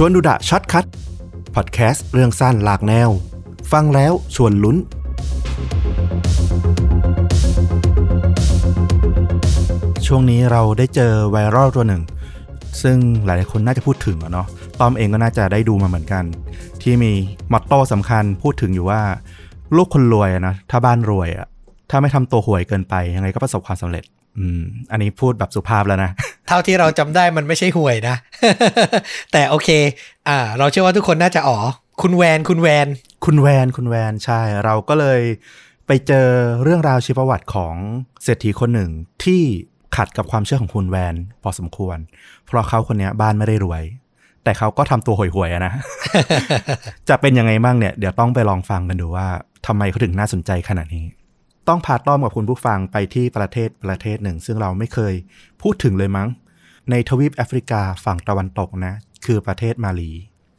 ชวนดูดะ Short Cut พอดแคสต์เรื่องสั้นหลากแนว ฟังแล้วชวนลุ้น ช่วงนี้เราได้เจอไวรัลตัวหนึ่ง ซึ่งหลายคนน่าจะพูดถึงอะเนาะตอมเองก็น่าจะได้ดูมาเหมือนกัน ที่มี motto สำคัญพูดถึงอยู่ว่า ลูกคนรวยนะถ้าบ้านรวยอะถ้าไม่ทำตัวห่วยเกินไปยังไงก็ประสบความสำเร็จ อืมอันนี้พูดแบบสุภาพแล้วนะ เท่าที่เราจำได้มันไม่ใช่ห่วยนะ แต่โอเค อ่า เราเชื่อว่าทุกคนน่าจะอ๋อ คุณแวน คุณแวน คุณแวน คุณแวน ใช่ เราก็เลยไปเจอเรื่องราวชีวประวัติของเศรษฐีคนหนึ่งที่ขัดกับความเชื่อของคุณแวน พอสมควร เพราะเขาคนเนี้ยบ้านไม่ได้รวย แต่เขาก็ทำตัวห่วยๆอะนะ จะเป็นยังไงบ้างเนี่ย เดี๋ยวต้องไปลองฟังกันดูว่าทำไมเขาถึงน่าสนใจขนาดนี้ ต้องพาต้อมกับคุณผู้ฟังไปที่ประเทศประเทศหนึ่ง ซึ่งเราไม่เคยพูดถึงเลยมั้ง ในทวีปแอฟริกาฝั่งตะวันตกนะ คือประเทศมาลี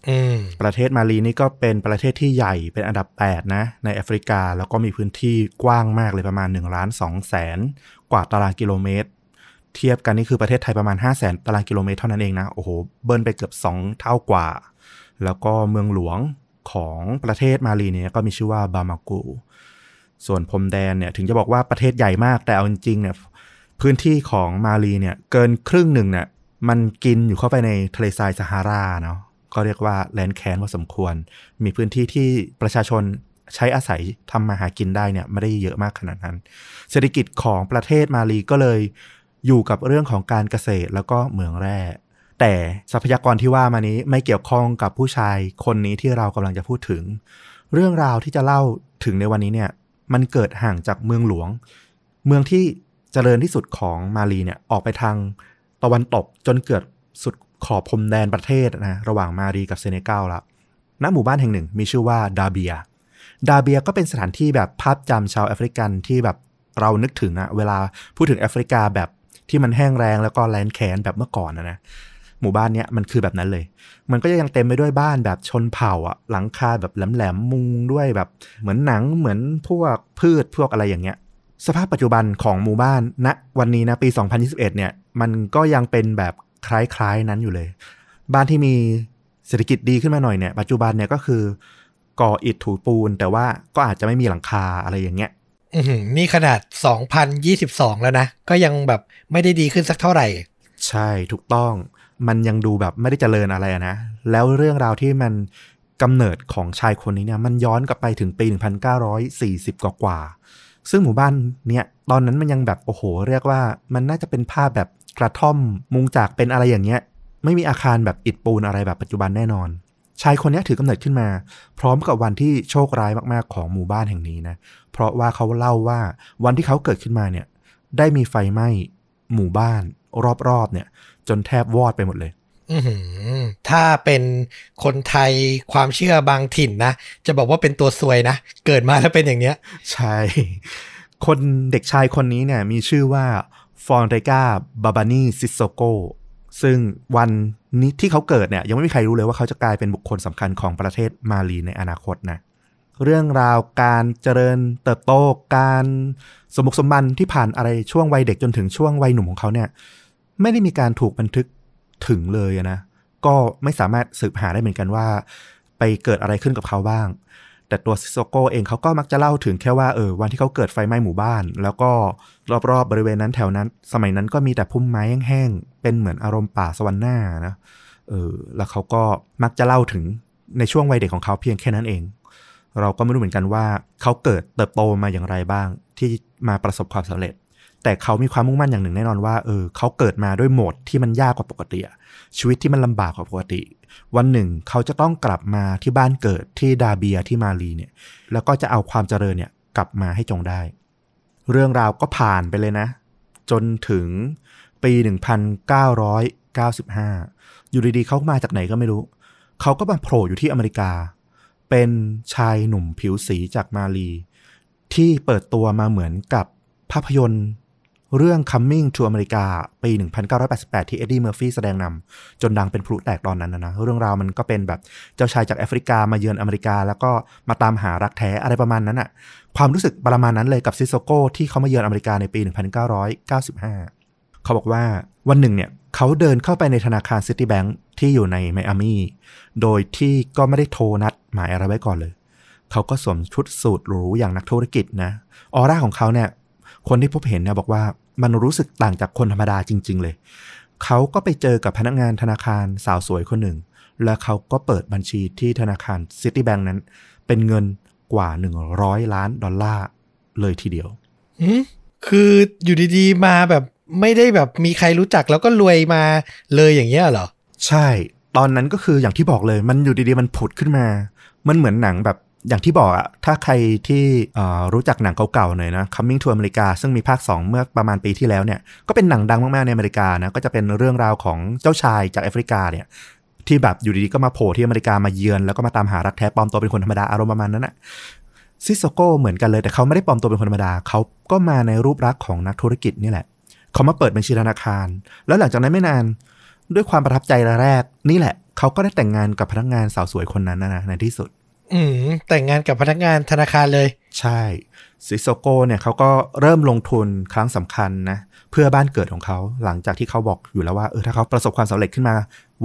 อืมประเทศมาลีนี่ก็เป็นประเทศที่ใหญ่เป็นอันดับ 8 นะ ในแอฟริกาแล้วก็มีพื้นที่กว้างมากเลยประมาณ1ล้าน2แสนกว่าตารางกิโลเมตร เทียบกันนี่คือประเทศไทยประมาณ 5 0 0แสนตารางกิโลเมตรเท่านั้นเองนะ โอ้โห เบิ้ลไปเกือบ 2 เท่ากว่า แล้วก็เมืองหลวงของประเทศมาลีเนี่ยก็มีชื่อว่าบามากูส่วนพรมแดนเนี่ยถึงจะบอกว่าประเทศใหญ่มากแต่เอาจริงๆเนี่ย พื้นที่ของมาลีเนี่ยเกินครึ่งหนึ่งเนี่ยมันกินอยู่เข้าไปในทะเลทรายซาฮาราเนาะก็เรียกว่าแลนด์แคนพอสมควร มีพื้นที่ที่ประชาชนใช้อาศัยทำมาหากินได้เนี่ยไม่ได้เยอะมากขนาดนั้น เศรษฐกิจของประเทศมาลีก็เลยอยู่กับเรื่องของการเกษตรแล้วก็เหมืองแร่แต่ทรัพยากรที่ว่ามานี้ไม่เกี่ยวข้องกับผู้ชายคนนี้ที่เรากำลังจะพูดถึง เรื่องราวที่จะเล่าถึงในวันนี้เนี่ย มันเกิดห่างจากเมืองหลวง เมืองที่ เจริญที่สุดของมาลีเนี่ยออกไปทางตะวันตกจนเกิดสุดขอบพรมแดนประเทศนะระหว่างมาลีกับเซเนกัลละณหมู่บ้านแห่งหนึ่งมีชื่อว่าดาเบีย ดาเบียก็เป็นสถานที่แบบภาพจำชาวแอฟริกันที่แบบเรานึกถึงอะเวลาพูดถึงแอฟริกาแบบที่มันแห้งแรงแล้วก็แลนด์แคนแบบเมื่อก่อนนะนะหมู่บ้านเนี้ยมันคือแบบนั้นเลย มันก็ยังเต็มไปด้วยบ้านแบบชนเผ่าอะ หลังคาแบบแหลมๆมุงด้วยแบบเหมือนหนังเหมือนพวกพืชพวกอะไรอย่างเงี้ย สภาพปัจจุบันของหมู่บ้านณวันนี้นะปี 2021 เนี่ยมันก็ยังเป็นแบบคล้ายๆนั้นอยู่เลย บ้านที่มีเศรษฐกิจดีขึ้นมาหน่อยเนี่ยปัจจุบันเนี่ยก็คือก่ออิฐถูปูน แต่ว่าก็อาจจะไม่มีหลังคาอะไรอย่างเงี้ยอือหือนี่ขนาด 2022 แล้วนะ ก็ยังแบบไม่ได้ดีขึ้นสักเท่าไหร่ ใช่ถูกต้องมันยังดูแบบไม่ได้เจริญอะไรอะนะ แล้วเรื่องราวที่มันกำเนิดของชายคนนี้เนี่ยมันย้อนกลับไปถึงปี 1940 กว่ากว่าๆ ซึ่งหมู่บ้านเนี่ยตอนนั้นมันยังแบบโอ้โห เรียกว่ามันน่าจะเป็นภาพแบบกระท่อมมุงจากเป็นอะไรอย่างเงี้ย ไม่มีอาคารแบบอิฐปูนอะไรแบบปัจจุบันแน่นอน ชายคนนี้ถือกำเนิดขึ้นมา พร้อมกับวันที่โชคร้ายมากๆของหมู่บ้านแห่งนี้นะ เพราะว่าเขาเล่าว่าวันที่เขาเกิดขึ้นมาเนี่ย ได้มีไฟไหม้หมู่บ้านรอบๆเนี่ย จนแทบวอดไปหมดเลย ถ้าเป็นคนไทยความเชื่อบางถิ่นนะ จะบอกว่าเป็นตัวซวยนะ เกิดมาแล้วเป็นอย่างเนี้ย ใช่ คนเด็กชายคนนี้เนี่ยมีชื่อว่าฟอนเรกาบาบานีซิโซโกซึ่งวันนี้ที่เขาเกิดเนี่ยยังไม่มีใครรู้เลยว่าเขาจะกลายเป็นบุคคลสำคัญของประเทศมาลีในอนาคตนะเรื่องราวการเจริญเติบโตการสมบุกสมบันที่ผ่านอะไรช่วงวัยเด็กจนถึงช่วงวัยหนุ่มของเขาเนี่ย ไม่ได้มีการถูกบันทึก ถึงเลยนะ ก็ไม่สามารถสืบหาได้เหมือนกันว่า ไปเกิดอะไรขึ้นกับเขาบ้าง แต่ตัวซิโซโกเองเขาก็มักจะเล่าถึงแค่ว่าเออวันที่เขาเกิดไฟไหม้หมู่บ้าน แล้วก็รอบๆบริเวณนั้นแถวนั้น สมัยนั้นก็มีแต่พุ่มไม้แห้งๆเป็นเหมือนอารมณ์ป่าสวรรค์หน้านะเออแล้วเขาก็มักจะเล่าถึงในช่วงวัยเด็กของเขาเพียงแค่นั้นเอง เราก็ไม่รู้เหมือนกันว่าเขาเกิดเติบโตมาอย่างไรบ้าง ที่มาประสบความสำเร็จ แต่เขามีความมุ่งมั่นอย่างหนึ่งแน่นอนว่าเออเขาเกิดมาด้วยโหมดที่มันยากกว่าปกติชีวิตที่มันลำบากกว่าปกติ วันหนึ่งเขาจะต้องกลับมาที่บ้านเกิดที่ดาเบียที่มาลีเนี่ย แล้วก็จะเอาความเจริญเนี่ยกลับมาให้จงได้ เรื่องราวก็ผ่านไปเลยนะ จนถึงปี 1995 อยู่ดีๆเขามาจากไหนก็ไม่รู้ เขาก็มาโผล่อยู่ที่อเมริกา เป็นชายหนุ่มผิวสีจากมาลี ที่เปิดตัวมาเหมือนกับภาพยนตร์ เรื่อง Coming to America ปี 1988 ที่เอ็ดดี้เมอร์ฟี่แสดงนำจนดังเป็นพลุแตกตอนนั้นนะนะเรื่องราวมันก็เป็นแบบเจ้าชายจากแอฟริกามาเยือนอเมริกา แล้วก็มาตามหารักแท้อะไรประมาณนั้นอะความรู้สึกประมาณนั้นเลยกับซิโซโกที่เขามาเยือนอเมริกาในปี 1995 เขาบอกว่าวันหนึ่งเนี่ยเขาเดินเข้าไปในธนาคารซิตี้แบงค์ที่อยู่ในไมอามีโดยที่ก็ไม่ได้โทรนัดหมายอะไรไว้ก่อนเลย เขาก็สวมชุดสูทหรูอย่างนักธุรกิจนะ ออร่าของเขาเนี่ย คนที่พบเห็นเนี่ยบอกว่ามันรู้สึกต่างจากคนธรรมดาจริง ๆ เลย เขาก็ไปเจอกับพนักงานธนาคารสาวสวยคนหนึ่ง และเขาก็เปิดบัญชีที่ธนาคารซิตี้แบงก์นั้น เป็นเงินกว่า 100 ล้านดอลลาร์เลยทีเดียวหืมคืออยู่ดีๆ มาแบบไม่ได้แบบมีใครรู้จักแล้วก็รวยมาเลยอย่างเงี้ยเหรอ ใช่ ตอนนั้นก็คืออย่างที่บอกเลย มันอยู่ดีๆ มันผุดขึ้นมา มันเหมือนหนังแบบ อย่างที่บอกอะถ้าใครที่รู้จักหนังเก่าๆหน่อยนะ Coming to America ซึ่งมีภาค 2 เมื่อประมาณปีที่แล้วเนี่ยก็เป็นหนังดังมากๆในอเมริกานะก็จะเป็นเรื่องราวของเจ้าชายจากแอฟริกาเนี่ยที่แบบอยู่ดีๆก็มาโผล่ที่อเมริกามาเยือนแล้วก็มาตามหารักแท้ปลอมตัวเป็นคนธรรมดาอารมณ์ประมาณนั้นอะซิโซโกเหมือนกันเลยแต่เขาไม่ได้ปลอมตัวเป็นคนธรรมดาเขาก็มาในรูปลักษณ์ของนักธุรกิจนี่แหละเขามาเปิดบัญชีธนาคาร แล้วหลังจากนั้นไม่นานด้วยความประทับใจแรกนี่แหละ เขาก็ได้แต่งงานกับพนักงานสาวสวยคนนั้นนะในที่สุด อืมแต่งงานกับพนักงานธนาคารเลย ใช่ซิโซโกเนี่ยเขาก็เริ่มลงทุนครั้งสำคัญนะ เพื่อบ้านเกิดของเขาหลังจากที่เขาบอกอยู่แล้วว่าเออถ้าเขาประสบความสำเร็จขึ้นมา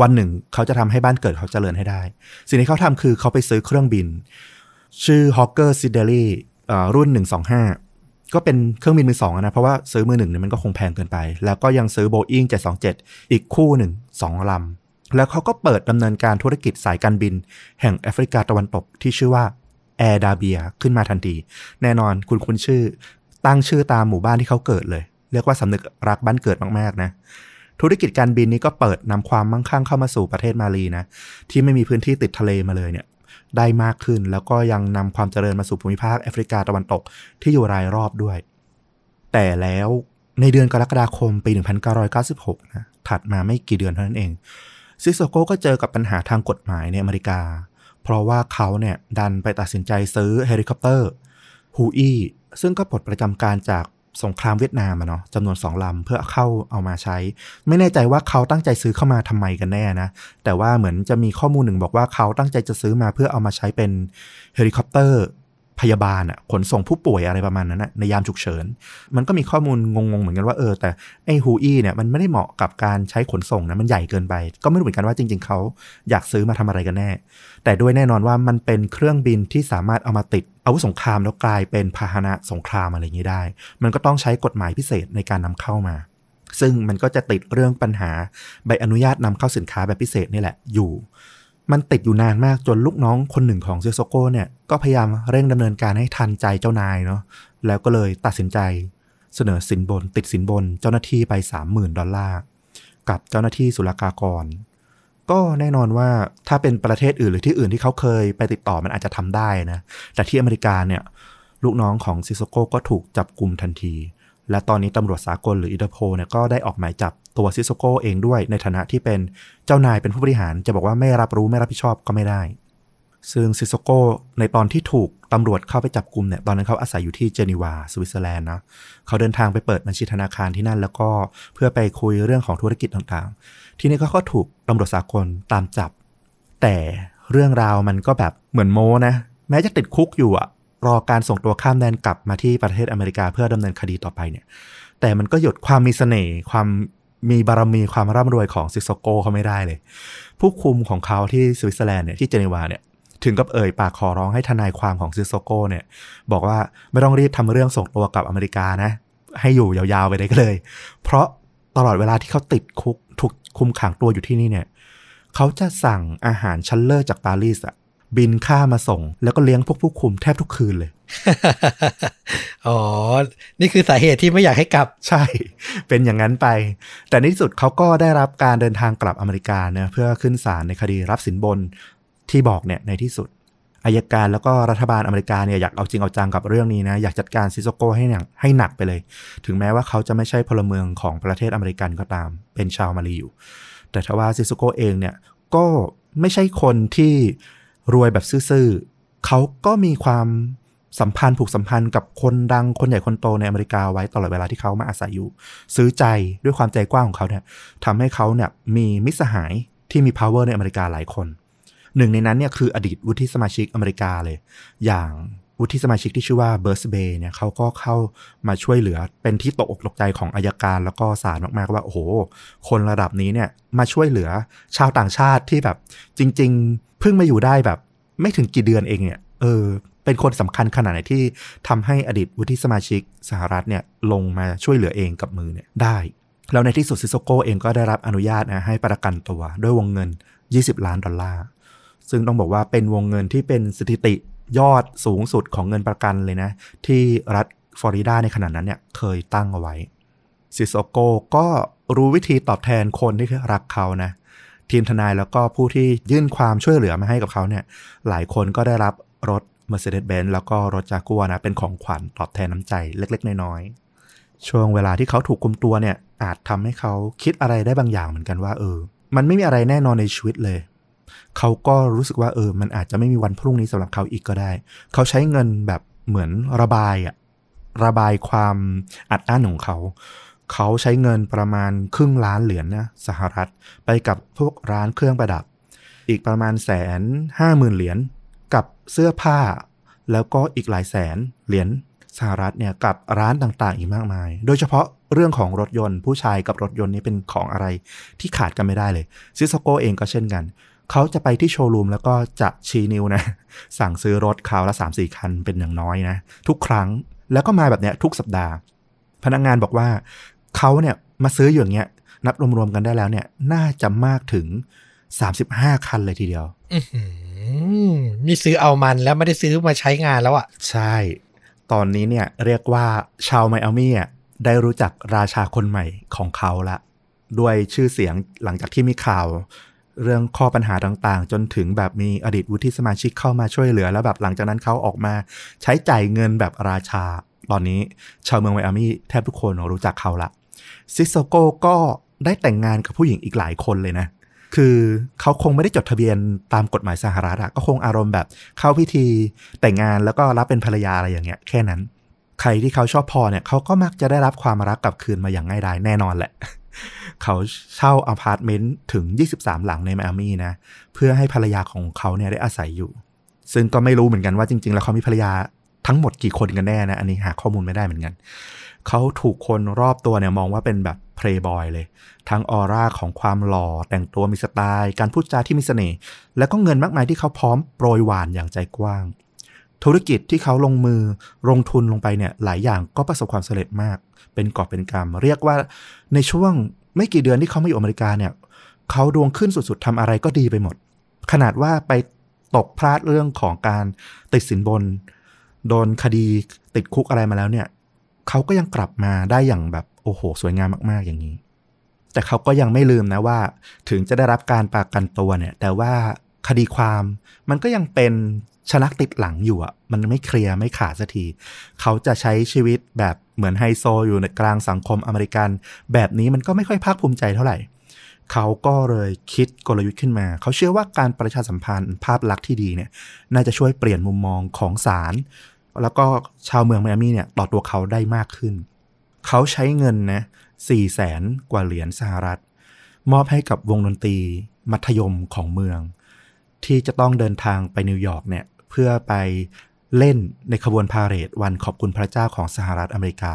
วันหนึ่ง เขาจะทำให้บ้านเกิดเขาเจริญให้ได้ สิ่งที่เขาทำคือเขาไปซื้อเครื่องบิน ชื่อฮอ Hawker s i d e l y รุ่น 125 ก็เป็นเครื่องบินมือสองนะ เพราะว่าซื้อมือหนึ่งเนี่ยมันก็คงแพงเกินไป แล้วก็ยังซื้อ Boeing 727 อีกคู่หนึ่งสองลำ แล้วเขาก็เปิดดำเนินการธุรกิจสายการบิน แห่งแอฟริกาตะวันตกที่ชื่อว่าแอร์ดาเบียขึ้นมาทันที แน่นอนคุณคุณชื่อ ตั้งชื่อตามหมู่บ้านที่เขาเกิดเลย เรียกว่าสำนึกรักบ้านเกิดมากๆนะ ธุรกิจการบินนี้ก็เปิดนำความมั่งคั่งเข้ามาสู่ประเทศมาลีนะ ที่ไม่มีพื้นที่ติดทะเลมาเลยเนี่ยได้มากขึ้นแล้วก็ยังนำความเจริญมาสู่ภูมิภาคแอฟริกาตะวันตกที่อยู่รายรอบด้วย แต่แล้วในเดือนกรกฎาคมปี 1996 นะ ถัดมาไม่กี่เดือนเท่านั้นเอง ซิโซโกก็เจอกับปัญหาทางกฎหมายในอเมริกา เพราะว่าเขาเนี่ยดันไปตัดสินใจซื้อเฮลิคอปเตอร์ฮูอี้ซึ่งก็ปลดประจำการจากสงครามเวียดนามอะเนาะจำนวนสองลำเพื่อเข้าเอามาใช้ ไม่แน่ใจว่าเขาตั้งใจซื้อเข้ามาทำไมกันแน่นะ แต่ว่าเหมือนจะมีข้อมูลหนึ่งบอกว่าเขาตั้งใจจะซื้อมาเพื่อเอามาใช้เป็นเฮลิคอปเตอร์ พยาบาลอะขนส่งผู้ป่วยอะไรประมาณนั้นนะในยามฉุกเฉิน มันก็มีข้อมูลงงๆเหมือนกันว่าเออแต่ไอ้ฮูอี้เนี่ยมันไม่ได้เหมาะกับการใช้ขนส่งนะมันใหญ่เกินไป ก็ไม่รู้เหมือนกันว่าจริง ๆเขาอยากซื้อมาทำอะไรกันแน่ แต่ด้วยแน่นอนว่ามันเป็นเครื่องบินที่สามารถเอามาติดอาวุธสงครามแล้วกลายเป็นพาหนะสงครามอะไรอย่างนี้ได้ มันก็ต้องใช้กฎหมายพิเศษในการนำเข้ามาซึ่งมันก็จะติดเรื่องปัญหาใบอนุญาตนำเข้าสินค้าแบบพิเศษนี่แหละอยู่ มันติดอยู่นานมากจนลูกน้องคนหนึ่งของซิโซโกเนี่ยก็พยายามเร่งดำเนินการให้ทันใจเจ้านายเนาะแล้วก็เลยตัดสินใจเสนอสินบน ติดสินบนเจ้าหน้าที่ไป 30,000 ดอลลาร์ กับเจ้าหน้าที่ศุลกากร ก็แน่นอนว่าถ้าเป็นประเทศอื่นหรือที่อื่นที่เขาเคยไปติดต่อมันอาจจะทำได้นะ แต่ที่อเมริกาเนี่ยลูกน้องของซิโซโกก็ถูกจับกลุ่มทันที และตอนนี้ตำรวจสากลหรืออินเตอร์โพลเนี่ยก็ได้ออกหมายจับ ตัวซิโซโกเองด้วยในฐานะที่เป็นเจ้านายเป็นผู้บริหารจะบอกว่าไม่รับรู้ไม่รับผิดชอบก็ไม่ได้ ซึ่งซิโซโกในตอนที่ถูกตำรวจเข้าไปจับกลุ่มเนี่ยตอนนั้นเขาอาศัยอยู่ที่เจนีวาสวิตเซอร์แลนด์นะเขาเดินทางไปเปิดบัญชีธนาคารที่นั่น แล้วก็เพื่อไปคุยเรื่องของธุรกิจต่างๆ ทีนี้เขาก็ถูกตำรวจสากลตามจับ แต่เรื่องราวมันก็แบบเหมือนโม้นะแม้จะติดคุกอยู่อะรอการส่งตัวข้ามแดนกลับมาที่ประเทศอเมริกาเพื่อดำเนินคดีต่อไปเนี่ย แต่มันก็หยุดความมีเสน่ห์ความ มีบารมีความร่ำรวยของซิโซโกเขาไม่ได้เลย ผู้คุมของเขาที่สวิตเซอร์แลนด์เนี่ยที่เจนีวาเนี่ยถึงกับเอ่ยปากขอร้องให้ทนายความของซิโซโกเนี่ยบอกว่าไม่ต้องรีบทำเรื่องส่งตัวกลับอเมริกานะ ให้อยู่ยาวๆไปได้ก็เลย เพราะตลอดเวลาที่เขาติดคุกถูกคุมขังตัวอยู่ที่นี่เนี่ยเขาจะสั่งอาหารชั้นเลิศจากปารีสอะ บินข้ามมาส่ง แล้วก็เลี้ยงพวกผู้คุมแทบทุกคืนเลย อ๋อ นี่คือสาเหตุที่ไม่อยากให้กลับ ใช่ เป็นอย่างนั้นไป แต่ในที่สุดเขาก็ได้รับการเดินทางกลับอเมริกาเนาะเพื่อขึ้นศาลในคดีรับสินบนที่บอกเนี่ยในที่สุดอัยการแล้วก็รัฐบาลอเมริกาเนี่ยอยากเอาจริงเอาจังกับเรื่องนี้นะ อยากจัดการซิโซโกให้หนักให้หนักไปเลย ถึงแม้ว่าเขาจะไม่ใช่พลเมืองของประเทศอเมริกันก็ตาม เป็นชาวมาลีอยู่ แต่ทว่าซิโซโกเองเนี่ยก็ไม่ใช่คนที่ รวยแบบซื่อๆเขาก็มีความสัมพันธ์ผูกสัมพันธ์กับคนดังคนใหญ่คนโตในอเมริกาไว้ตลอดเวลาที่เขามาอาศัยอยู่ ซื้อใจด้วยความใจกว้างของเขาเนี่ยทำให้เขาเนี่ยมีมิสหายที่มี power ในอเมริกาหลายคน หนึ่งในนั้นเนี่ยคืออดีตวุฒิสมาชิกอเมริกาเลย อย่างวุฒิสมาชิกที่ชื่อว่าเบิร์สเบย์เนี่ยเขาก็เข้ามาช่วยเหลือเป็นที่ตกอกตกใจของอายการแล้วก็ศาลมากๆว่าโอ้โห คนระดับนี้เนี่ยมาช่วยเหลือชาวต่างชาติที่แบบจริง ๆ เพิ่งมาอยู่ได้แบบ ไม่ถึงกี่เดือนเองเนี่ย เออ เป็นคนสำคัญขนาดไหนที่ทำให้อดีตวุฒิสมาชิกสหรัฐเนี่ยลงมาช่วยเหลือเองกับมือเนี่ยได้ แล้วในที่สุดซิโซโกเองก็ได้รับอนุญาตนะให้ประกันตัวด้วยวงเงิน 20 ล้านดอลลาร์ ซึ่งต้องบอกว่าเป็นวงเงินที่เป็นสถิติยอดสูงสุดของเงินประกันเลยนะ ที่รัฐฟลอริดาในขณะนั้นเนี่ยเคยตั้งเอาไว้ซิโซโกก็รู้วิธีตอบแทนคนที่รักเขานะ ทีมทนายแล้วก็ผู้ที่ยื่นความช่วยเหลือมาให้กับเขาเนี่ยหลายคนก็ได้รับรถ Mercedes-Benz แล้วก็รถจากัวนะเป็นของขวัญตอบแทนน้ำใจเล็ก ๆ น้อยๆช่วงเวลาที่เขาถูกคุมตัวเนี่ยอาจทำให้เขาคิดอะไรได้บางอย่างเหมือนกันว่าเออ มันไม่มีอะไรแน่นอนในชีวิตเลยเขาก็รู้สึกว่าเออ มันอาจจะไม่มีวันพรุ่งนี้สำหรับเขาอีกก็ได้ เขาใช้เงินแบบเหมือนระบายอะระบายความอัดอั้นของเขา เขาใช้เงินประมาณครึ่งล้านเหรียญนะสหรัฐ ไปกับพวกร้านเครื่องประดับ อีกประมาณแสนห้าหมื่นเหรียญกับเสื้อผ้า แล้วก็อีกหลายแสนเหรียญสหรัฐเนี่ยกับร้านต่างๆ อีกมากมาย โดยเฉพาะเรื่องของรถยนต์ ผู้ชายกับรถยนต์นี้เป็นของอะไรที่ขาดกันไม่ได้เลยซิสโกเองก็เช่นกัน เขาจะไปที่โชว์รูมแล้วก็จะชี้นิ้วนะ สั่งซื้อรถคราวละ3 4 คันเป็นอย่างน้อยนะ ทุกครั้งแล้วก็มาแบบเนี้ยทุกสัปดาห์ พนักงงานบอกว่า เขาเนี่ยมาซื้ออยู่อย่างเงี้ย นับรวมๆกันได้แล้วเนี่ย น่าจะมากถึง35คันเลยทีเดียวอื้อหือนี่ซื้อเอามันแล้วไม่ได้ซื้อมาใช้งานแล้วอะ่ะ ใช่ ตอนนี้เนี่ยเรียกว่าชาวไมอามี่อะได้รู้จักราชาคนใหม่ของเขาละ ด้วยชื่อเสียงหลังจากที่มีข่าว เรื่องข้อปัญหาต่างๆ จนถึงแบบมีอดีตวุฒิสมาชิกเข้ามาช่วยเหลือ แล้วแบบหลังจากนั้นเขาออกมาใช้จ่ายเงินแบบราชา ตอนนี้ชาวเมืองไมอามี่แทบทุกคนรู้จักเขาละ ซิโซโกก็ได้แต่งงานกับผู้หญิงอีกหลายคนเลยนะ คือเขาคงไม่ได้จดทะเบียนตามกฎหมายสหรัฐอะก็คงอารมณ์แบบเข้าพิธีแต่งงานแล้วก็รับเป็นภรรยาอะไรอย่างเงี้ย แค่นั้น ใครที่เขาชอบพอเนี่ยเขาก็มักจะได้รับความรักกลับคืนมาอย่างง่ายดายแน่นอนแหละ เขาเช่าอพาร์ตเมนต์ถึง 23 หลังในไมอามี่นะ เพื่อให้ภรรยาของเขาเนี่ยได้อาศัยอยู่ ซึ่งก็ไม่รู้เหมือนกันว่าจริง ๆ แล้วเขามีภรรยาทั้งหมดกี่คนกันแน่นะ อันนี้หาข้อมูลไม่ได้เหมือนกัน เขาถูกคนรอบตัวเนี่ยมองว่าเป็นแบบเพลย์บอยเลย ทั้งออร่าของความหล่อแต่งตัวมีสไตล์ การพูดจาที่มีเสน่ห์และก็เงินมากมายที่เขาพร้อมโปรยหวานอย่างใจกว้าง ธุรกิจที่เขาลงมือลงทุนลงไปเนี่ยหลายอย่างก็ประสบความสำเร็จมาก เป็นกอบเป็นกำเรียกว่าในช่วงไม่กี่เดือนที่เขามาอยู่อเมริกาเนี่ยเขาดวงขึ้นสุดๆทำอะไรก็ดีไปหมด ขนาดว่าไปตกพลาดเรื่องของการติดสินบน โดนคดีติดคุกอะไรมาแล้วเนี่ย เขาก็ยังกลับมาได้อย่างแบบโอ้โห สวยงามมาก ๆ อย่างนี้ แต่เขาก็ยังไม่ลืมนะว่า ถึงจะได้รับการประกันตัวเนี่ย แต่ว่าคดีความมันก็ยังเป็นชนักติดหลังอยู่อะ มันไม่เคลียร์ไม่ขาดสักที เขาจะใช้ชีวิตแบบเหมือนไฮโซอยู่ในกลางสังคมอเมริกัน แบบนี้มันก็ไม่ค่อยภาคภูมิใจเท่าไหร่ เขาก็เลยคิดกลยุทธ์ขึ้นมา เขาเชื่อว่าการประชาสัมพันธ์ภาพลักษณ์ที่ดีเนี่ย น่าจะช่วยเปลี่ยนมุมมองของศาล แล้วก็ชาวเมืองไมอามี่เนี่ยต่อตัวเขาได้มากขึ้น เขาใช้เงินนะสี่แสนกว่าเหรียญสหรัฐ มอบให้กับวงดนตรี มัธยมของเมือง ที่จะต้องเดินทางไปนิวยอร์กเนี่ยเพื่อไปเล่นในขบวนพาเหรดวันขอบคุณพระเจ้าของสหรัฐอเมริกา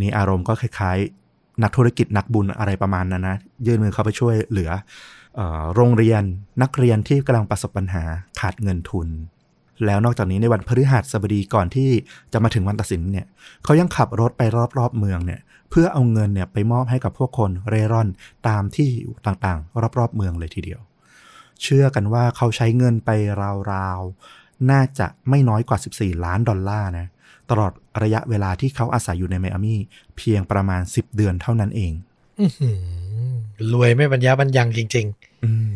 นี่อารมณ์ก็คล้ายๆ นักธุรกิจนักบุญอะไรประมาณนั้นนะ ยื่นมือเข้าไปช่วยเหลืออโรงเรียนนักเรียนที่กำลังประสบปัญหาขาดเงินทุน แล้วนอกจากนี้ในวันพฤหัสบดีก่อนที่จะมาถึงวันตัดสินเนี่ยเขายังขับรถไปรอบๆเมืองเนี่ยเพื่อเอาเงินเนี่ยไปมอบให้กับพวกคนเร่ร่อนตามที่ต่างๆ รอบๆเมืองเลยทีเดียว เชื่อกันว่าเขาใช้เงินไปราวๆ น่าจะไม่น้อยกว่า 14 ล้านดอลลาร์นะตลอดระยะเวลาที่เขาอาศัยอยู่ในไมอามี่เพียงประมาณ 10 เดือนเท่านั้นเองอื้อหือรวยไม่บรรยะบรรยังจริงอืม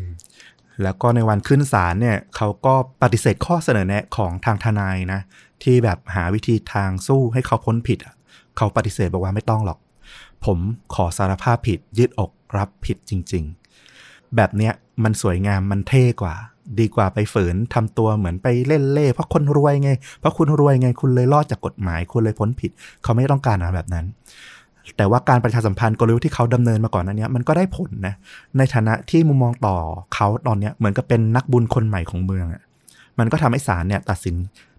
แล้วก็ในวันขึ้นศาลเนี่ยเขาก็ปฏิเสธข้อเสนอแนะของทางทนายนะ ที่แบบหาวิธีทางสู้ให้เขาพ้นผิดเขาปฏิเสธบอกว่าไม่ต้องหรอก ผมขอสารภาพผิดยืดอกรับผิดจริง ๆ แบบเนี้ยมันสวยงามมันเท่กว่า ดีกว่าไปฝืนทำตัวเหมือนไปเล่นเล่เพราะคนรวยไง เพราะคุณรวยไงคุณเลยรอดจากกฎหมายคุณเลยพ้นผิด เขาไม่ต้องการอะไรแบบนั้น แต่ว่าการประชาสัมพันธ์กลยุทธ์ที่เขาดำเนินมาก่อนนั้นเนี้ยมันก็ได้ผลนะในฐานะที่มุมมองต่อเขาตอนเนี้ยเหมือนกับเป็นนักบุญคนใหม่ของเมืองอะ่ะมันก็ทำให้ศาลเนี่ยตัดสิน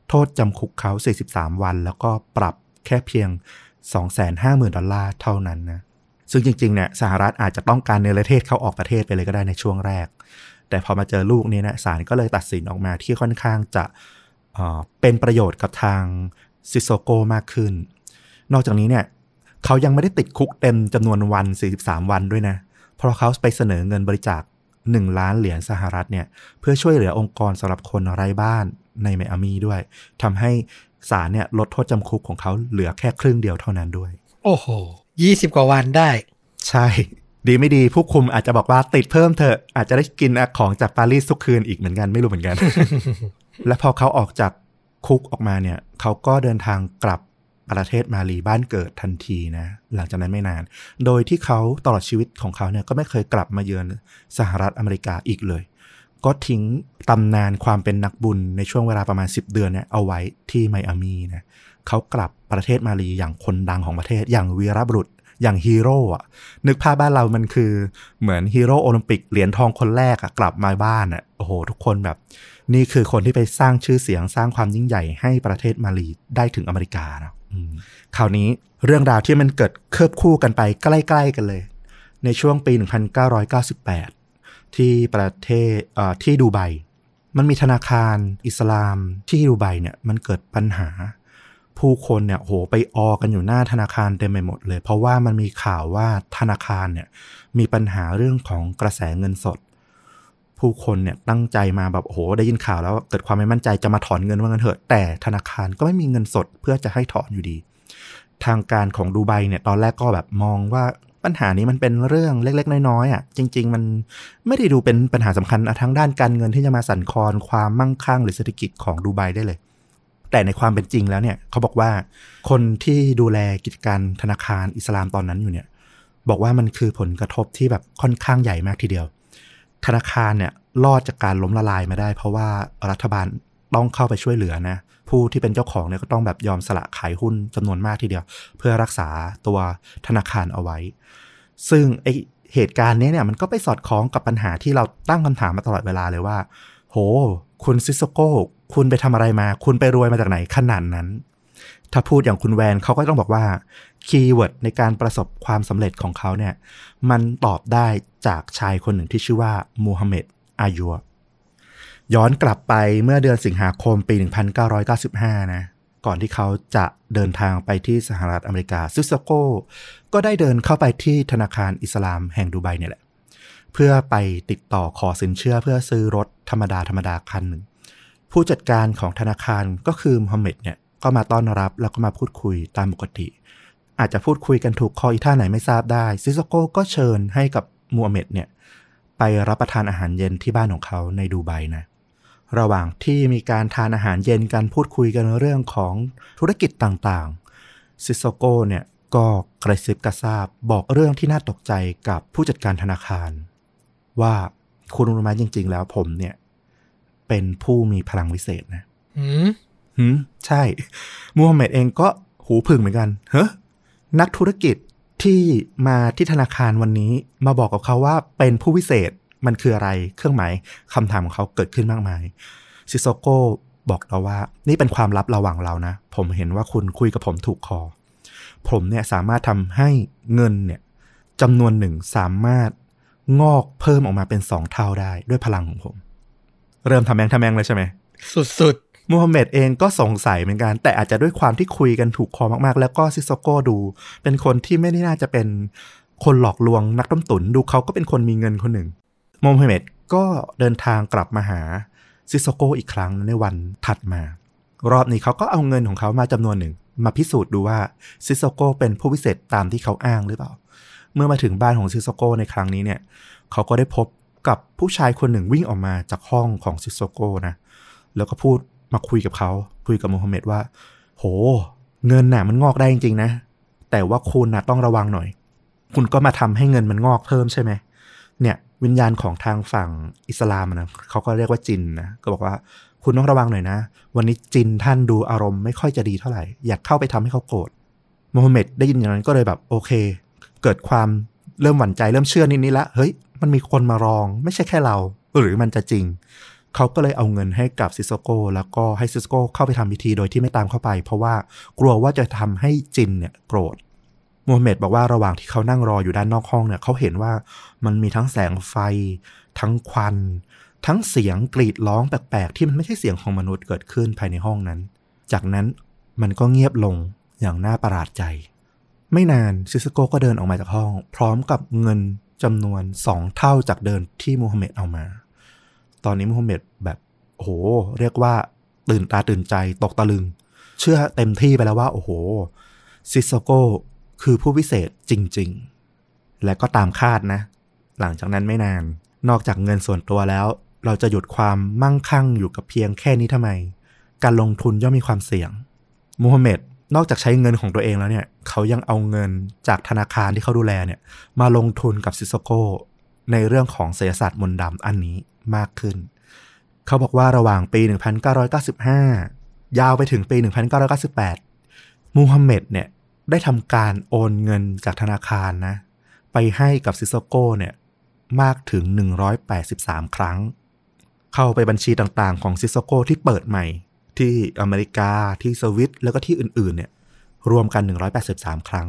โทษจำคุกเขา 43 วัน แล้วก็ปรับแค่เพียง 250,000 ดอลลาร์เท่านั้นนะซึ่งจริงๆเนี่ยสหรัฐอาจจะต้องการเนรเทศเขาออกประเทศไปเลยก็ได้ในช่วงแรก แต่พอมาเจอลูกนี้นะศาลก็เลยตัดสินออกมาที่ค่อนข้างจะเป็นประโยชน์กับทางซิโซโกมากขึ้น นอกจากนี้เนี่ย เขายังไม่ได้ติดคุกเต็มจำนวนวัน 43 วันด้วยนะ เพราะเขาไปเสนอเงินบริจาค 1 ล้านเหรียญสหรัฐเนี่ยเพื่อช่วยเหลือองค์กรสำหรับคนไร้บ้านในไมอามีด้วยทำให้ศาลเนี่ยลดโทษจำคุกของเขาเหลือแค่ครึ่งเดียวเท่านั้นด้วย โอ้โหยี่สิบกว่าวันได้ ใช่ ดีไม่ดีผู้คุมอาจจะบอกว่าติดเพิ่มเถอะอาจจะได้กินของจากปารีสทุกคืนอีกเหมือนกันไม่รู้เหมือนกัน และพอเขาออกจากคุกออกมาเนี่ย เขาก็เดินทางกลับ ประเทศมาลีบ้านเกิดทันทีนะหลังจากนั้นไม่นาน โดยที่เขาตลอดชีวิตของเขาเนี่ยก็ไม่เคยกลับมาเยือนสหรัฐอเมริกาอีกเลย ก็ทิ้งตำนานความเป็นนักบุญในช่วงเวลาประมาณ 10 เดือนเนี่ยเอาไว้ที่ไมอามีนะเขากลับประเทศมาลีอย่างคนดังของประเทศอย่างวีรบุรุษอย่างฮีโร่อะนึกภาพบ้านเรามันคือเหมือนฮีโร่โอลิมปิกเหรียญทองคนแรกอะกลับมาบ้านอะโอ้โห ทุกคนแบบ นี่คือคนที่ไปสร้างชื่อเสียงสร้างความยิ่งใหญ่ให้ประเทศมาลีได้ถึงอเมริกานะ คราวนี้เรื่องราวที่มันเกิดเคบคู่กันไปใกล้ ๆ กันเลย ในช่วงปี 1998 ที่ประเทศเอ่อที่ดูไบมันมีธนาคารอิสลามที่ดูไบเนี่ยมันเกิดปัญหา ผู้คนเนี่ยโหไปออกันอยู่หน้าธนาคารเต็มไปหมดเลย เพราะว่ามันมีข่าวว่าธนาคารเนี่ยมีปัญหาเรื่องของกระแสเงินสด ผู้คนเนี่ยตั้งใจมาแบบโอ้โหได้ยินข่าวแล้วเกิดความไม่มั่นใจจะมาถอนเงินว่างั้นเถอะแต่ธนาคารก็ไม่มีเงินสดเพื่อจะให้ถอนอยู่ดี ทางการของดูไบเนี่ยตอนแรกก็แบบมองว่าปัญหานี้มันเป็นเรื่องเล็ก ๆ น้อยๆอะจริง ๆ มันไม่ได้ดูเป็นปัญหาสำคัญทั้งด้านการเงินที่จะมาสั่นคลอนความมั่งคั่ง หรือเศรษฐกิจของดูไบได้เลย แต่ในความเป็นจริงแล้วเนี่ยเขาบอกว่าคนที่ดูแลกิจการธนาคารอิสลามตอนนั้นอยู่เนี่ยบอกว่ามันคือผลกระทบที่แบบค่อนข้างใหญ่มากทีเดียว ธนาคารเนี่ยรอดจากการล้มละลายมาได้ เพราะว่ารัฐบาลต้องเข้าไปช่วยเหลือนะผู้ที่เป็นเจ้าของเนี่ยก็ต้องแบบยอมสละขายหุ้นจำนวนมากทีเดียว เพื่อรักษาตัวธนาคารเอาไว้ ซึ่งไอเหตุการณ์นี้เนี่ยมันก็ไปสอดคล้องกับปัญหาที่เราตั้งคำถามมาตลอดเวลาเลยว่า โห คุณซิสโก้ คุณไปทำอะไรมา คุณไปรวยมาจากไหนขนาดนั้น ถ้าพูดอย่างคุณแวนเขาก็ต้องบอกว่า keyword ในการประสบความสำเร็จของเขาเนี่ยมันตอบได้จากชายคนหนึ่งที่ชื่อว่ามูฮัมเหม็ดอายุบย้อนกลับไปเมื่อเดือนสิงหาคมปี 1995 นะ ก่อนที่เขาจะเดินทางไปที่สหรัฐอเมริกาซิสโก้ ก็ได้เดินเข้าไปที่ธนาคารอิสลามแห่งดูไบเนี่ยแหละ เพื่อไปติดต่อขอสินเชื่อเพื่อซื้อรถธรรมดาธรรมดาคันหนึ่ง ผู้จัดการของธนาคารก็คือมูฮัมเหม็ดเนี่ยก็มาต้อนรับแล้วก็มาพูดคุยตามปกติ อาจจะพูดคุยกันถูกคออีท่าไหนไม่ทราบได้ ซิสโก้ก็เชิญให้กับมูฮัมเหม็ดเนี่ยไปรับประทานอาหารเย็นที่บ้านของเขาในดูไบนะ ระหว่างที่มีการทานอาหารเย็นกันพูดคุยกันเรื่องของธุรกิจต่างๆ ซิสโก้เนี่ยก็กระซิบกระซาบบอกเรื่องที่น่าตกใจกับผู้จัดการธนาคาร ว่าคุณรู้ไหมจริง ๆ แล้วผมเนี่ย เป็นผู้มีพลังวิเศษนะ หืม หืม ใช่ มูฮัมเหม็ดเองก็หูผึ่งเหมือนกัน เฮ้ นักธุรกิจที่มาที่ธนาคารวันนี้มาบอกกับเขาว่าเป็นผู้วิเศษมันคืออะไรเครื่องหมายคำถามของเขาเกิดขึ้นมากมายซิโซโก้บอกเราว่า นี่เป็นความลับระหว่างเรานะ ผมเห็นว่าคุณคุยกับผมถูกคอ ผมเนี่ยสามารถทำให้เงินเนี่ยจำนวนหนึ่งสามารถงอกเพิ่มออกมาเป็นสองเท่าได้ด้วยพลังของผม เริ่มทำแมงทำแมงเลยใช่ไหม สุด มูฮัมหม็ดเองก็สงสัยเหมือนกัน แต่อาจจะด้วยความที่คุยกันถูกคอมากๆ แล้วก็ซิโซโก้ดู เป็นคนที่ไม่ได้น่าจะเป็นคนหลอกลวงนักต้มตุ๋นดูเขาก็เป็นคนมีเงินคนหนึ่งมูฮัมหม็ดก็เดินทางกลับมาหาซิโซโก้อีกครั้งในวันถัดมา รอบนี้เขาก็เอาเงินของเขามาจำนวนหนึ่ง มาพิสูจน์ดูว่าซิโซโก้เป็นผู้วิเศษตามที่เขาอ้างหรือเปล่า เมื่อมาถึงบ้านของซิโซโก้ในครั้งนี้เนี่ยเขาก็ได้พบกับผู้ชายคนหนึ่งวิ่งออกมาจากห้องของซิโซโก้นะแล้วก็พูด มาคุยกับเขาคุยกับมูฮัมเหม็ดว่า โห เงินน่ะมันงอกได้จริงๆนะ แต่ว่าคุณน่ะต้องระวังหน่อย คุณก็มาทำให้เงินมันงอกเพิ่มใช่ไหมเนี่ยวิญญาณของทางฝั่งอิสลามนะเขาก็เรียกว่าจินนะก็บอกว่าคุณต้องระวังหน่อยนะ วันนี้จินท่านดูอารมณ์ไม่ค่อยจะดีเท่าไหร่ อยากเข้าไปทำให้เขาโกรธมูฮัมเหม็ดได้ยินอย่างนั้นก็เลยแบบโอเค เกิดความเริ่มหวั่นใจเริ่มเชื่อนิดๆละเฮ้ยมันมีคนมารอง ไม่ใช่แค่เรา หรือมันจะจริง เขาก็เลยเอาเงินให้กับซิสโก้แล้วก็ให้ซิสโก้เข้าไปทำพิธีโดยที่ไม่ตามเข้าไป เพราะว่ากลัวว่าจะทำให้จินเนี่ยโกรธมูฮัมเหม็ดบอกว่าระหว่างที่เขานั่งรออยู่ด้านนอกห้องเนี่ยเขาเห็นว่ามันมีทั้งแสงไฟ ทั้งควัน ทั้งเสียงกรีดร้องแปลกๆ ที่มันไม่ใช่เสียงของมนุษย์เกิดขึ้นภายในห้องนั้น จากนั้นมันก็เงียบลงอย่างน่าประหลาดใจ ไม่นานซิสโก้ก็เดินออกมาจากห้อง พร้อมกับเงินจำนวนสองเท่าจากเดินที่มูฮัมเหม็ดเอามา ตอนนี้มูฮัมเหม็ดแบบโอ้โห เรียกว่าตื่นตาตื่นใจตกตะลึง เชื่อเต็มที่ไปแล้วว่า โอ้โห ซิสโกคือผู้พิเศษจริง ๆ และก็ตามคาดนะ หลังจากนั้นไม่นาน นอกจากเงินส่วนตัวแล้ว เราจะหยุดความมั่งคั่งอยู่กับเพียงแค่นี้ทำไม การลงทุนย่อมมีความเสี่ยงมูฮัมเหม็ดนอกจากใช้เงินของตัวเองแล้วเนี่ยเขายังเอาเงินจากธนาคารที่เขาดูแลเนี่ย มาลงทุนกับซิสโกในเรื่องของเศรษฐศาสตร์มนต์ดำอันนี้ มากขึ้น เขาบอกว่าระหว่างปี 1995 ยาวไปถึงปี 1998 มูฮัมหม็ดเนี่ยได้ทำการโอนเงินจากธนาคารนะ ไปให้กับซิสโก้เนี่ยมากถึง 183 ครั้ง เข้าไปบัญชีต่างๆ ของซิสโก้ที่เปิดใหม่ ที่อเมริกาที่สวิตแล้วก็ที่อื่นๆเนี่ยรวมกัน 183 ครั้ง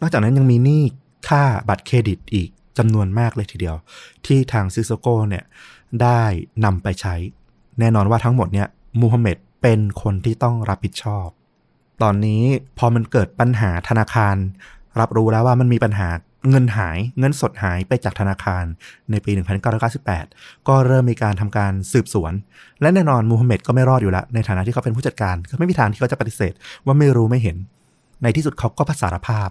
นอกจากนั้นยังมีหนี้ค่าบัตรเครดิตอีก จำนวนมากเลยทีเดียว ที่ทางซิสโกเนี่ยได้นำไปใช้ แน่นอนว่าทั้งหมดเนี่ยมูฮัมเหม็ดเป็นคนที่ต้องรับผิดชอบ ตอนนี้พอมันเกิดปัญหาธนาคาร รับรู้แล้วว่ามันมีปัญหาเงินหายเงินสดหายไปจากธนาคารในปี 1998 ก็เริ่มมีการทำการสืบสวน และแน่นอนมูฮัมเหม็ดก็ไม่รอดอยู่แล้ว ในฐานะที่เขาเป็นผู้จัดการก็ไม่มีทางที่เขาจะปฏิเสธ ว่าไม่รู้ไม่เห็น ในที่สุดเขาก็สารภาพ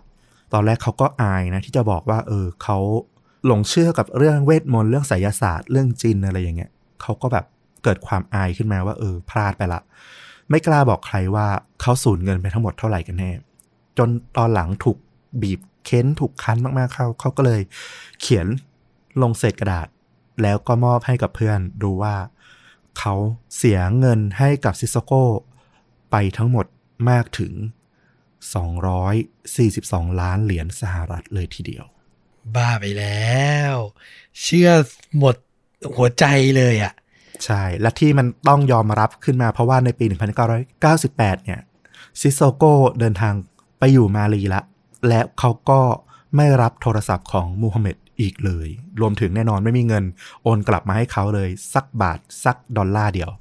ตอนแรกเขาก็อายนะที่จะบอกว่าเออเขา หลงเชื่อกับเรื่องเวทมนต์เรื่องไสยศาสตร์เรื่องจินอะไรอย่างเงี้ยเขาก็แบบเกิดความอายขึ้นมาว่าเออพลาดไปละ ไม่กล้าบอกใครว่าเขาสูญเงินไปทั้งหมดเท่าไหร่กันแน่ จนตอนหลังถูกบีบเค้นถูกคั้นมากๆเขาเขาก็เลยเขียนลงเศษกระดาษ แล้วก็มอบให้กับเพื่อนดูว่าเขาเสียเงินให้กับซิสโกไปทั้งหมดมากถึง 242 ล้านเหรียญสหรัฐเลยทีเดียว บ้าไปแล้ว เชื่อหมดหัวใจเลยอะ่ะ ใช่ และที่มันต้องยอมรับขึ้นมาเพราะว่าในปี 1998 เนี่ย ซิโซโกเดินทางไปอยู่มาลีละ และเขาก็ไม่รับโทรศัพท์ของมูฮัมหม็ดอีกเลย รวมถึงแน่นอนไม่มีเงินโอนกลับมาให้เขาเลย สักบาท สักดอลลาร์เดียว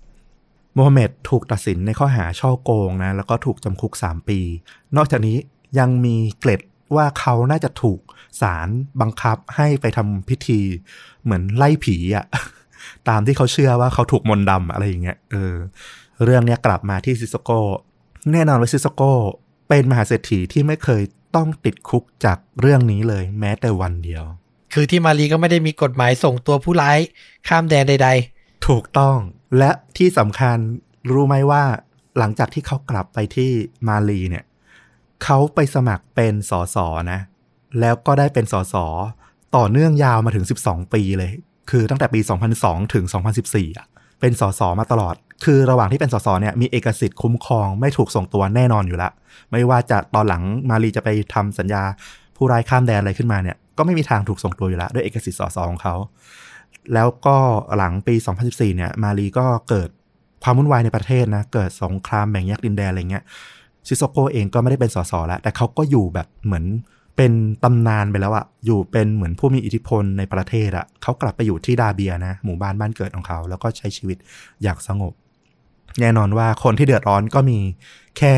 มูฮัมหม็ดถูกตัดสินในข้อหาช่อโกงนะ แล้วก็ถูกจำคุก 3 ปี นอกจากนี้ยังมีเกล็ด ว่าเขาน่าจะถูกศาลบังคับให้ไปทำพิธีเหมือนไล่ผีอะตามที่เขาเชื่อว่าเขาถูกมนต์ดำอะไรอย่างเงี้ยเออ เรื่องเนี้ยกลับมาที่ซิสโกแน่นอนว่าซิสโกเป็นมหาเศรษฐีที่ไม่เคยต้องติดคุกจากเรื่องนี้เลยแม้แต่วันเดียว คือที่มาลีก็ไม่ได้มีกฎหมายส่งตัวผู้ร้ายข้ามแดนใดถูกต้องและที่สำคัญรู้ไหมว่าหลังจากที่เขากลับไปที่มาลีเนี่ย เขาไปสมัครเป็นสสนะ แล้วก็ได้เป็นสสต่อเนื่องยาวมาถึง 12 ปีเลย คือตั้งแต่ปี 2002 ถึง 2014อะเป็นสสมาตลอด คือระหว่างที่เป็นสสเนี่ยมีเอกสิทธิ์คุ้มครองไม่ถูกส่งตัวแน่นอนอยู่ละไม่ว่าจะตอนหลังมาลีจะไปทำสัญญาผู้ร้ายข้ามแดนอะไรขึ้นมาเนี่ยก็ไม่มีทางถูกส่งตัวอยู่แล้วด้วยเอกสิทธิ์สสของเขา แล้วก็หลังปี 2014 เนี่ยมาลีก็เกิดความวุ่นวายในประเทศนะ เกิดสงครามแบ่งแยกดินแดนอะไรเงี้ย ซิโซโกเองก็ไม่ได้เป็นสสแล้ว แต่เขาก็อยู่แบบเหมือนเป็นตำนานไปแล้วอะอยู่เป็นเหมือนผู้มีอิทธิพลในประเทศอะเขากลับไปอยู่ที่ดาเบียนะ หมู่บ้านบ้านเกิดของเขา แล้วก็ใช้ชีวิตอย่างสงบ แน่นอนว่าคนที่เดือดร้อนก็มีแค่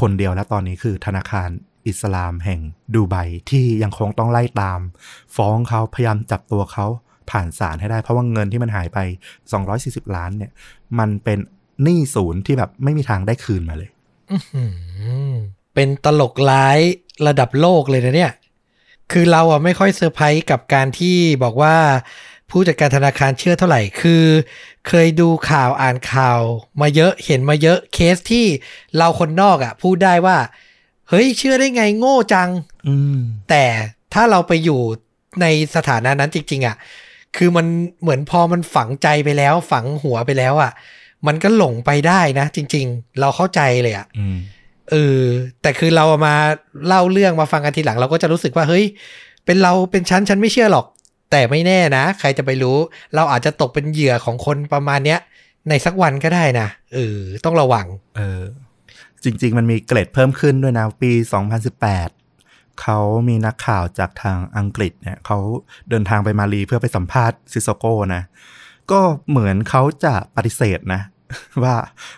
คนเดียวและตอนนี้คือธนาคารอิสลามแห่งดูไบที่ยังคงต้องไล่ตาม ฟ้องเขาพยายามจับตัวเขาผ่านศาลให้ได้ เพราะว่าเงินที่มันหายไป 240 ล้านเนี่ย มันเป็นหนี้ศูนย์ที่แบบไม่มีทางได้คืนมาเลย เป็นตลกร้ายระดับโลกเลยนะเนี่ย คือเราอะไม่ค่อยเซอร์ไพรส์กับการที่บอกว่าผู้จัดการธนาคารเชื่อเท่าไหร่ คือ เคยดูข่าวอ่านข่าวมาเยอะเห็นมาเยอะเคสที่เราคนนอกอะ พูดได้ว่า เฮ้ยเชื่อได้ไงโง่จังอืมแต่ถ้าเราไปอยู่ในสถานะนั้นจริง ๆ อะ คือมันเหมือนพอมันฝังใจไปแล้ว ฝังหัวไปแล้วอะ มันก็หลงไปได้นะจริง ๆ เราเข้าใจเลยอะอืมเออแต่คือเราเอามาเล่าเรื่องมาฟังกันทีหลัง เราก็จะรู้สึกว่าเฮ้ย เป็นเราเป็นฉันฉันไม่เชื่อหรอก แต่ไม่แน่นะ ใครจะไปรู้ เราอาจจะตกเป็นเหยื่อของคนประมาณเนี้ย ในสักวันก็ได้นะเออต้องระวัง เออ จริง ๆ มันมีเกรดเพิ่มขึ้นด้วยนะปี 2018 เขามีนักข่าวจากทางอังกฤษเนี่ยเขาเดินทางไปมาลีเพื่อไปสัมภาษณ์ซิโซโก้นะ ก็เหมือนเขาจะปฏิเสธนะ ว่า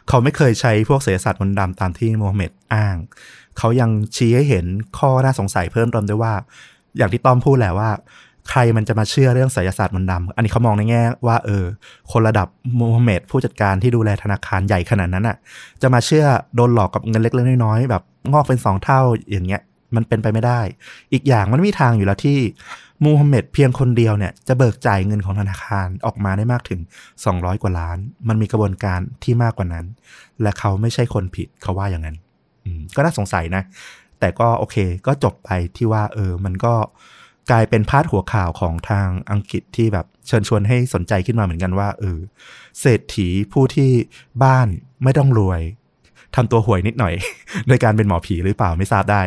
เขาไม่เคยใช้พวกเสศาสตร์มนต์ดำตามที่โมฮัมเหม็ดอ้าง เขายังชี้ให้เห็นข้อน่าสงสัยเพิ่มเติมด้วยว่า อย่างที่ต้อมพูดแหละว่า ใครมันจะมาเชื่อเรื่องไสยศาสตร์มนต์ดำอันนี้เขามองในแง่ว่าเออ คนระดับโมฮัมเหม็ดผู้จัดการที่ดูแลธนาคารใหญ่ขนาดนั้นอะ จะมาเชื่อโดนหลอกกับเงินเล็กๆน้อยๆแบบงอกเป็นสองเท่าอย่างเงี้ยมันเป็นไปไม่ได้ อีกอย่างมันไม่มีทางอยู่แล้วที่ มูฮัมเหม็ดเพียงคนเดียวเนี่ยจะเบิกจ่ายเงินของธนาคารออกมาได้มากถึง 200 กว่าล้าน มันมีกระบวนการที่มากกว่านั้น และเขาไม่ใช่คนผิดเขาว่าอย่างนั้นก็น่าสงสัยนะ แต่ก็โอเคก็จบไปที่ว่า เออ มันก็กลายเป็นพาดหัวข่าวของทางอังกฤษที่แบบเชิญชวนให้สนใจขึ้นมาเหมือนกันว่า เออ เศรษฐีผู้ที่บ้านไม่ต้องรวย ทำตัวห่วยนิดหน่อย โดยการเป็นหมอผีหรือเปล่าไม่ทราบได้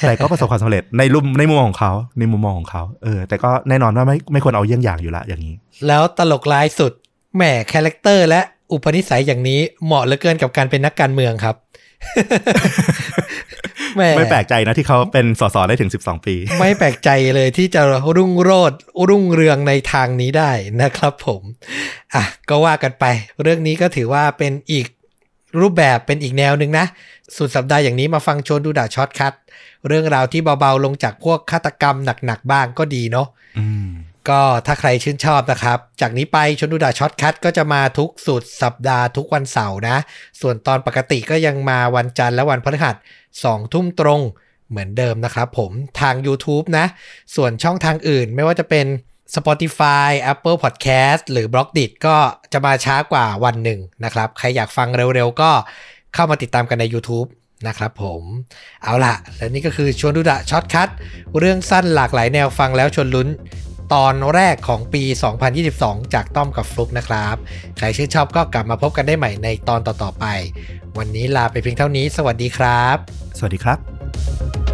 แต่ก็ประสบความสำเร็จในรุ่มในมุมมองของเขาในมุมมองของเขาเออ แต่ก็แน่นอนว่าไม่ไม่ควรเอาเยี่ยงอย่างอยู่ละอย่างนี้ แล้วตลกร้ายสุดแหม character และอุปนิสัยอย่างนี้เหมาะเหลือเกินกับการเป็นนักการเมืองครับแหไม่แปลกใจนะที่เขาเป็นสสได้ถึง 12 ปี ไม่แปลกใจเลยที่จะรุ่งโรจน์รุ่งเรืองในทางนี้ได้นะครับผม อะ ก็ว่ากันไป เรื่องนี้ก็ถือว่าเป็นอีก รูปแบบเป็นอีกแนวหนึ่งนะ สุดสัปดาห์อย่างนี้มาฟังชวนดูดะ Short Cut เรื่องราวที่เบาๆลงจากพวกฆาตกรรมหนักๆบ้างก็ดีเนาะอืมก็ถ้าใครชื่นชอบนะครับ จากนี้ไปชนดูดาช็อตคัทก็จะมาทุกสุดสัปดาห์ทุกวันเสาร์นะ ส่วนตอนปกติก็ยังมาวันจันทร์และวันพฤหัสสองทุ่มตรงเหมือนเดิมนะครับผมทาง YouTube นะ ส่วนช่องทางอื่นไม่ว่าจะเป็น Spotify Apple Podcast หรือ b l o g d i t ก็จะมาช้ากว่าวันหนึ่งนะครับ ใครอยากฟังเร็วๆ ก็เข้ามาติดตามกันใน YouTube นะครับผม เอาล่ะ และนี่ก็คือชวนดูดะ Short Cut เรื่องสั้นหลากหลายแนวฟังแล้วชวนลุ้นตอนแรกของปี 2022 จากต้อมกับฟลุกนะครับ ใครชื่นชอบก็กลับมาพบกันได้ใหม่ในตอนต่อๆไป วันนี้ลาไปเพียงเท่านี้ สวัสดีครับ สวัสดีครับ